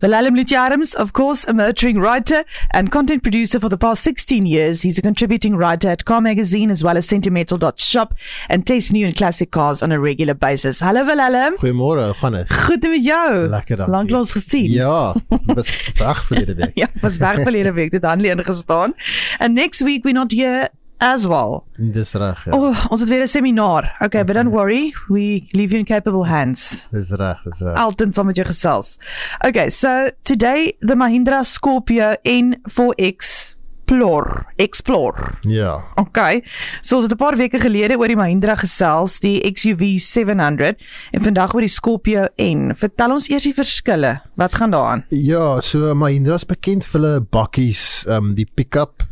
Velalim Lutyarams, of course, a motoring writer and content producer for the past 16 years. He's a contributing writer at Car Magazine as well as Sentimental.shop and tests new and classic cars on a regular basis. Hallo Velalim. Goeiemôre, hoe gaan dit? Goed met jou. Lekker dan. Lanklaas gesien. Ja, was weg verlede week. Ja, was weg verlede week dit Hanlie ingestaan. And next week we're not here as well. Dis reg, ja. Oh, ons het weer 'n seminar. Okay, but don't worry, we leave you in capable hands. Dis reg, dis reg. Altyd saam met jou gesels. Okay, so today the Mahindra Scorpio N4X Explore, Explore. Ja. Okay. So ons het 'n paar weke gelede oor die Mahindra gesels, die XUV 700 en vandag oor die Scorpio N. Vertel ons eers die verskille. Wat gaan daaraan? Ja, so Mahindra is bekend vir hulle bakkies, ehm um, die pick-up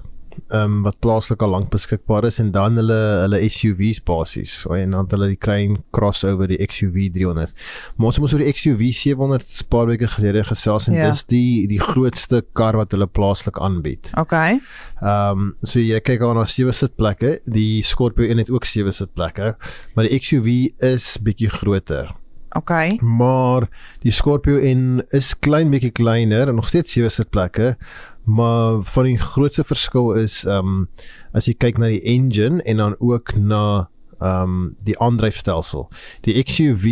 ehm um, wat plaaslik al lank beskikbaar is en dan hulle hulle SUVs basies. En dan hulle die Crane crossover die XUV 300. Maar ons het oor die XUV 700 'n paar weke gelede gesels en Ja. dis die die grootste kar wat hulle plaaslik aanbied. Okay. Ehm um, so jy kyk aan na sewe sitplekke, die Scorpio 1 het ook sewe sitplekke, maar die XUV is bietjie groter. Okay. Maar die Scorpio N is klein bietjie kleiner en nog steeds sewe sitplekke, maar van die grootste verskil is ehm um, as jy kyk na die engine en dan ook na ehm um, die aandryfstelsel. Die XUV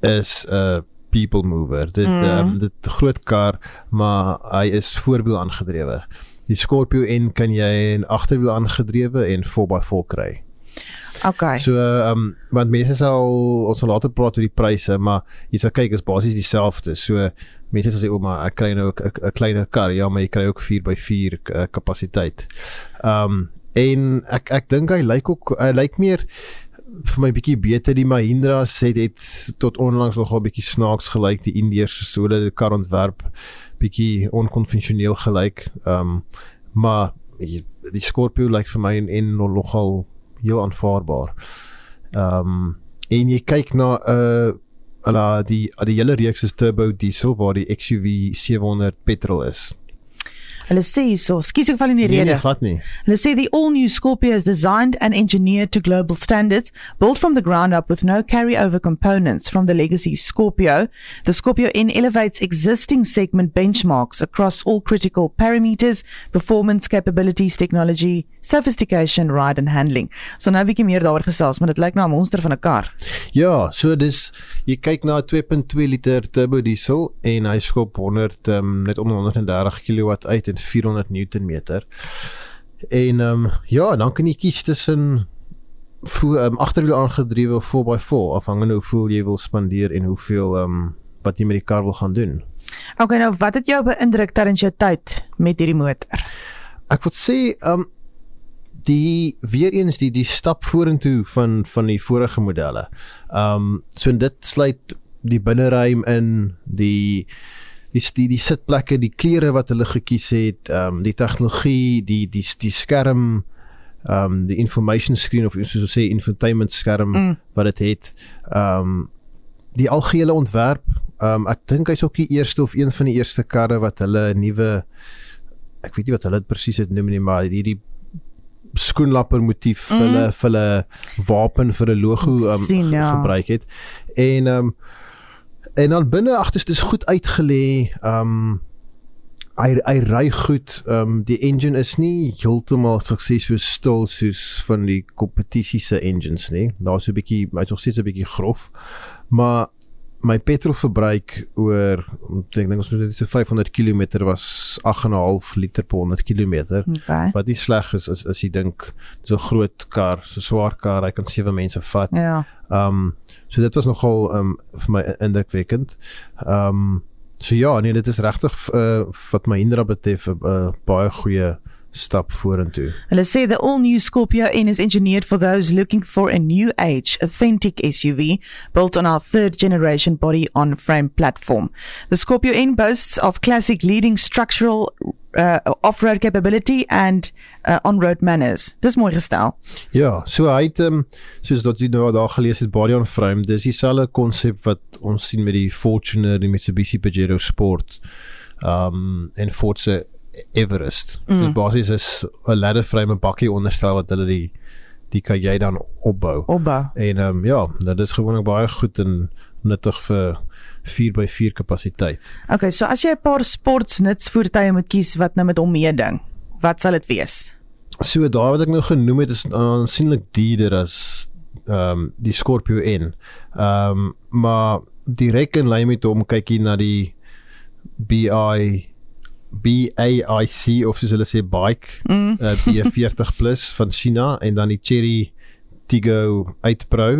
is 'n people mover. Dit Mm. ehm um, dit groot kar, maar hy is voorwiel aangedrewe. Die Scorpio N kan jy 'n agterwiel aangedrewe en 4x4 kry. Okay. So ehm um, want mense sal ons sal later praat oor die pryse, maar jy sal kyk is basies dieselfde. So mense sal sê o, maar ek kry nou 'n kleiner kar. Ja, maar jy kry ook 4x4 uh, kapasiteit. Ehm um, en ek ek dink hy lyk ook hy lyk meer vir my bietjie beter die Mahindra sê dit tot onlangs nogal bietjie snaaks gelyk die Indiërs so hulle kar ontwerp bietjie onkonvensioneel gelyk. Ehm um, maar die Scorpio lyk vir my en, en nogal heel aanvaarbaar. Um, en jy kyk na 'n uh, hulle die die hele reeks is turbo diesel waar die XUV 700 petrol is. Hulle sê hierso, skus ek val in die rede. nee, glad nie. Hulle sê the all-new Scorpio is designed and engineered to global standards, built from the ground up with no carryover components from the legacy Scorpio. The Scorpio N elevates existing segment benchmarks across all critical parameters, performance, capabilities, technology, sophistication, ride and handling. So nou 'n bietjie meer daaroor gesels, maar dit lyk na 'n monster van 'n kar. Ja, so dis jy kyk na 'n 2.2 liter turbo diesel en hy skop 100 um, net onder 130 kW uit en 400 Newtonmeter. En ehm um, ja, dan kan jy kies tussen voor um, agterwiel aangedrewe of 4x4 afhangende hoeveel jy wil spandeer en hoeveel ehm um, wat jy met die kar wil gaan doen. Okay, nou wat het jou beïndruk tydens jou tyd met hierdie motor? Ek wil sê ehm um, die weer eens die die stap vorentoe van van die vorige modelle. Ehm um, so dit sluit die binneruim in die die die, die sitplekke, die kleure wat hulle gekies het, ehm um, die tegnologie, die die die skerm ehm um, die information screen of soos ons sê infotainment skerm Mm. wat dit het. Ehm um, die algehele ontwerp. Ehm um, ek dink hy's ook die eerste of een van die eerste karre wat hulle 'n nuwe ek weet nie wat hulle dit presies het noem nie, maar hierdie skoenlapper motief vir Mhm. hulle vir hulle wapen vir 'n logo um, sien, ja. gebruik het. En ehm um, en dan binne agter is goed uitgelê. Ehm um, hy hy ry goed. Ehm um, die engine is nie heeltemal sukses so stil soos van die kompetisie se engines nie. Daar's 'n bietjie hy's nog steeds 'n bietjie grof. Maar my petrolverbruik oor ek dink ons moet net so 500 km was 8.5 liter per 100 km. Okay. Wat nie sleg is is as jy dink so groot kar, so swaar kar, hy kan sewe mense vat. Ja. Ehm um, so dit was nogal ehm um, vir my indrukwekkend. Ehm um, so ja, nee, dit is regtig uh, wat my Indra betref 'n uh, baie goeie stap vorentoe. Hulle sê the all-new Scorpio N is engineered for those looking for a new age, authentic SUV built on our third generation body on frame platform. The Scorpio N boasts of classic leading structural uh, off-road capability and uh, on-road manners. Dis mooi gestel. Ja, so hy het um, soos wat jy nou daar gelees het body on frame, dis dieselfde konsep wat ons sien met die Fortuner, die Mitsubishi Pajero Sport. Um, en Forza Everest. Mm. Mm. basies is 'n ladder frame en bakkie onderstel wat hulle die die kan jy dan opbou. Opbou. En ehm um, ja, dit is gewoonlik baie goed in nuttig vir 4x4 kapasiteit. Okay, so as jy 'n paar sportsnutsvoertuie moet kies wat nou met hom meeding, wat sal dit wees? So daai wat ek nou genoem het is aansienlik duurder as ehm um, die Scorpio N. Ehm um, maar direk in lyn met hom kyk jy na die BI BAIC of soos hulle sê bike Mm. uh, B40 plus van China en dan die Cherry Tiggo 8 Pro.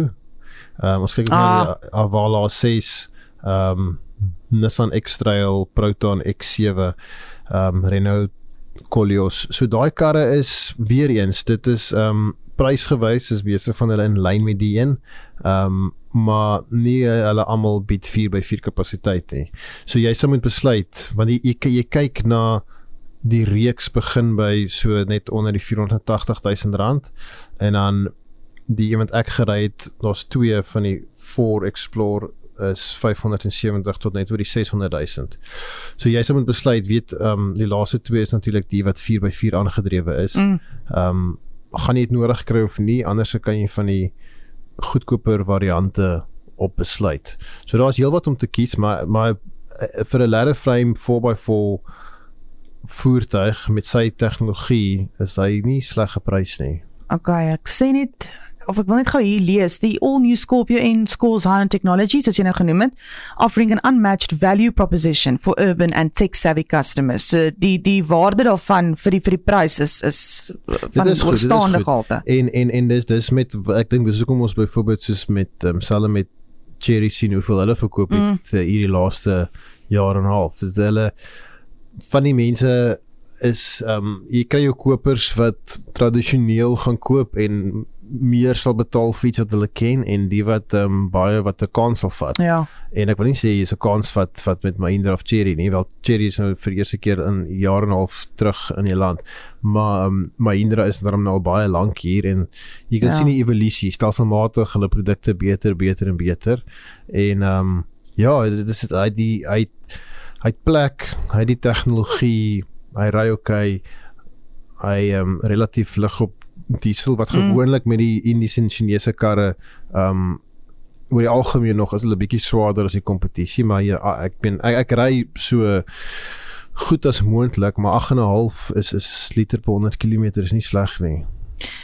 Ehm um, ons kyk ook Ah. na die Avala 6 ehm um, Nissan X-Trail, Proton X7, ehm um, Renault Koleos. So daai karre is weer eens, dit is ehm um, prysgewys is besig van hulle in lyn met die een. Ehm um, maar nie uh, hulle almal bied 4x4 kapasiteit nie. So jy sal moet besluit want jy jy, jy kyk na die reeks begin by so net onder die 480 000 rand en dan die iemand ek gery het, daar's twee van die 4 Explorer is 570 tot net oor die 600 000. So jy sal moet besluit, weet ehm um, die laaste twee is natuurlik die wat 4x4 aangedrewe is. Mm. Ehm um, gaan jy dit nodig kry of nie, anders kan jy van die goedkoper variante op besluit. So daar's heelwat om te kies, maar maar eh, vir 'n ladder frame 4x4 voertuig met sy tegnologie is hy nie sleg geprys nie. Okay, ek sê net of ek wil net gou hier lees die all new Scorpio N scores high on technology soos jy nou genoem het offering an unmatched value proposition for urban and tech savvy customers. So die die waarde daarvan vir die vir die prys is is van is goed, dit oorstaande gehalte. En en en dis dis met ek dink dis hoekom ons byvoorbeeld soos met um, selfe met Cherry sien hoeveel hulle verkoop het Mm. mm. hierdie laaste jaar en 'n half. Dis hulle van die mense is ehm um, jy kry jou kopers wat tradisioneel gaan koop en meer sal betaal vir iets wat hulle ken en die wat ehm um, baie wat 'n kans sal vat. Ja. En ek wil nie sê jy's 'n kans vat wat met Mahindra of Cherry nie, wel Cherry is nou vir die eerste keer in jare en 'n half terug in die land. Maar um, Mahindra is daarom nou al baie lank hier en jy kan Ja. sien die evolusie, stelselmatig hulle produkte beter, beter en beter. En ehm um, ja, dit is hy die hy hy plek, hy die tegnologie, hy ry okay. Hy ehm um, relatief lig op diesel wat Mm. gewoonlik met die Indiese en Chinese karre ehm um, oor die algemeen nog is hulle bietjie swaarder as die kompetisie, maar ja, ek ben ek, ek ry so goed as moontlik, maar 8.5 is is liter per 100 km is nie sleg nie.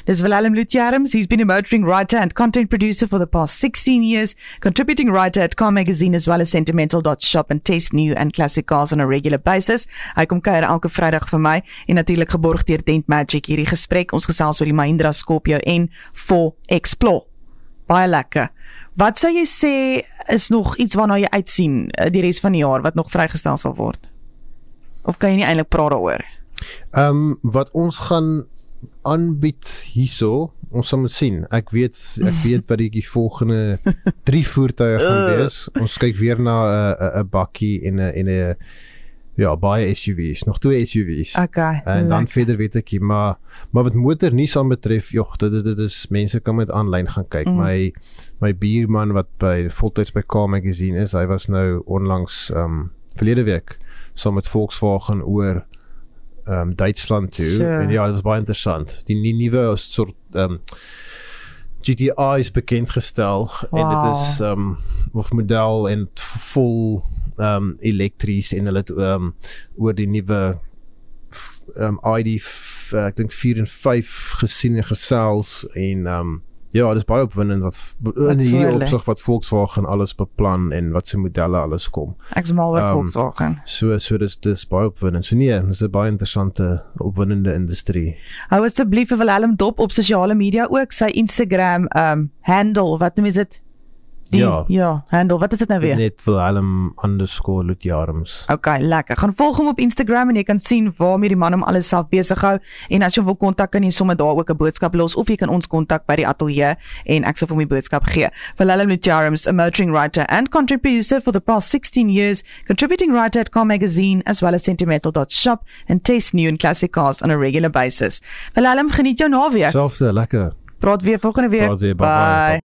Dis Willem Lutjarms. He's been a motoring writer and content producer for the past 16 years, contributing writer at Car Magazine as well as Sentimental.shop and test new and classic cars on a regular basis. Hy kom kuier elke Vrydag vir my en natuurlik geborg deur Dent Magic hierdie gesprek. Ons gesels oor die Mahindra Scorpio N4 Explore. Baie lekker. Wat sou jy sê is nog iets waarna jy uitsien eh, die res van die jaar wat nog vrygestel sal word? Of kan jy nie eintlik praat daaroor? Ehm um, wat ons gaan aanbied hierso, ons sal moet sien. Ek weet ek weet wat die volgende 3 voertuie gaan wees. Ons kyk weer na 'n uh, 'n bakkie en 'n en 'n ja, baie SUV's, nog twee SUV's. Okay. En dan lekker. verder weet ek nie, maar maar wat motornuus aanbetref, jog, dit is dit is mense kan met aanlyn gaan kyk. Mm. My my buurman wat by voltyds by Car Magazine is, hy was nou onlangs um, verlede week saam met Volkswagen oor um, Duitsland toe So. en ja, dit was baie interessant. Die, die nuwe soort ehm um, GTI is bekend gestel wow. en dit is ehm um, of model en vol ehm um, elektries en hulle het ehm um, oor die nuwe ehm um, ID ek dink 4 en 5 gesien en gesels en ehm um, ja, dis baie opwindend wat in hierdie voorlê. opsig wat Volkswagen alles beplan en wat se modelle alles kom. Ek's mal oor Ehm, Volkswagen. So so dis dis baie opwindend. So nee, dis 'n baie interessante opwindende industrie. Hou asseblief vir Willem dop op sosiale media ook sy Instagram um handle, wat noem jy dit? Die, Ja. ja, handle. Wat is dit nou weer? Net Willem_Lutjarms. Okay, lekker. Gaan volg hom op Instagram en jy kan sien waarmee die man hom alles self besig hou en as jy wil kontak kan jy sommer daar ook 'n boodskap los of jy kan ons kontak by die ateljee en ek sal vir hom die boodskap gee. Willem Lutjarms, a motoring writer and content producer for the past 16 years, contributing writer at Car Magazine as well as Sentimental.shop and test new and classic cars on a regular basis. Willem, geniet jou naweek. Selfs lekker. Praat weer volgende week. Praat weer, bye-bye. bye.